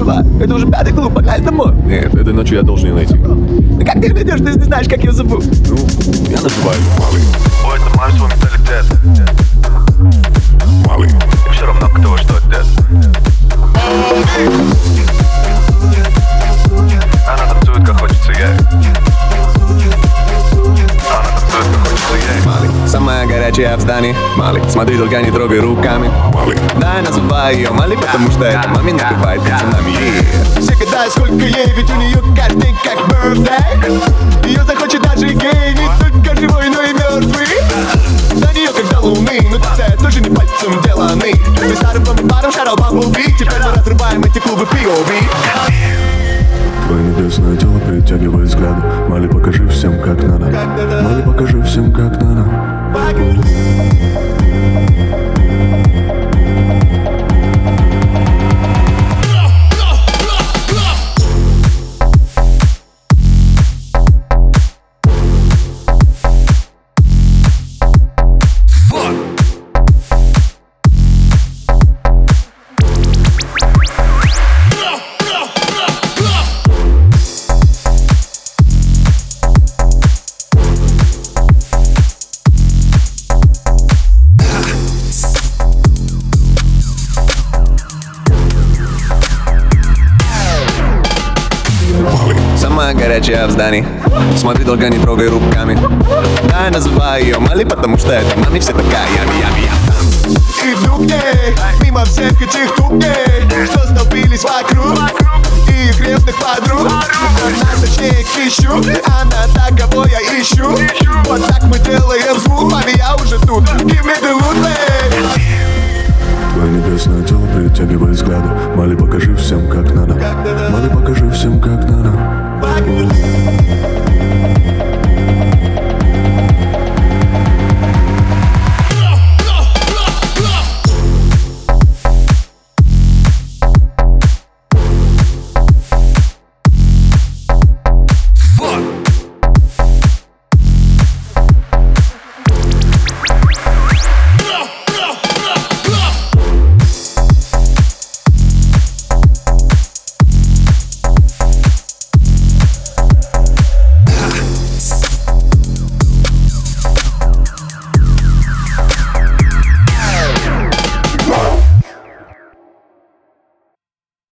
чувак, это уже пятый клуб, погнали домой. Нет, этой ночью я должен ее найти. Ну как ты ее найдешь, ты не знаешь, как ее зовут? Ну, я называю ее Малый. Ой, это морской менталитет самая горячая в Малый, смотри, только не трогай руками Малый. Да, называй ее Малый, потому что это маме накрывает пацанами yeah. Все гадают, сколько ей, ведь у нее каждый день как birthday. Ее захочет даже гей, не только живой, но и мертвый До нее как до луны, но тогда тоже не пальцем деланы Мы старым новым паром шарал Бамблби Теперь мы разрываем эти клубы в POV Твое небесное тело притягивает взгляды. Мали, покажи всем, как надо. Мали, покажи всем, как надо Самая горячая в здании. Смотри, только не трогай руками. Да, я называю ее Мали, потому что это маме все такая Ями, ями, я Иду к ней, мимо всех этих тупней Что столпились вокруг. И их ревных подруг. Она точнее ищу Она та, кого я ищу. Вот так мы делаем звук Маме, я уже тут. Give me the loot, babe. Твое небесное тело притягивает взгляды. Мали, покажи всем, как надо I believe.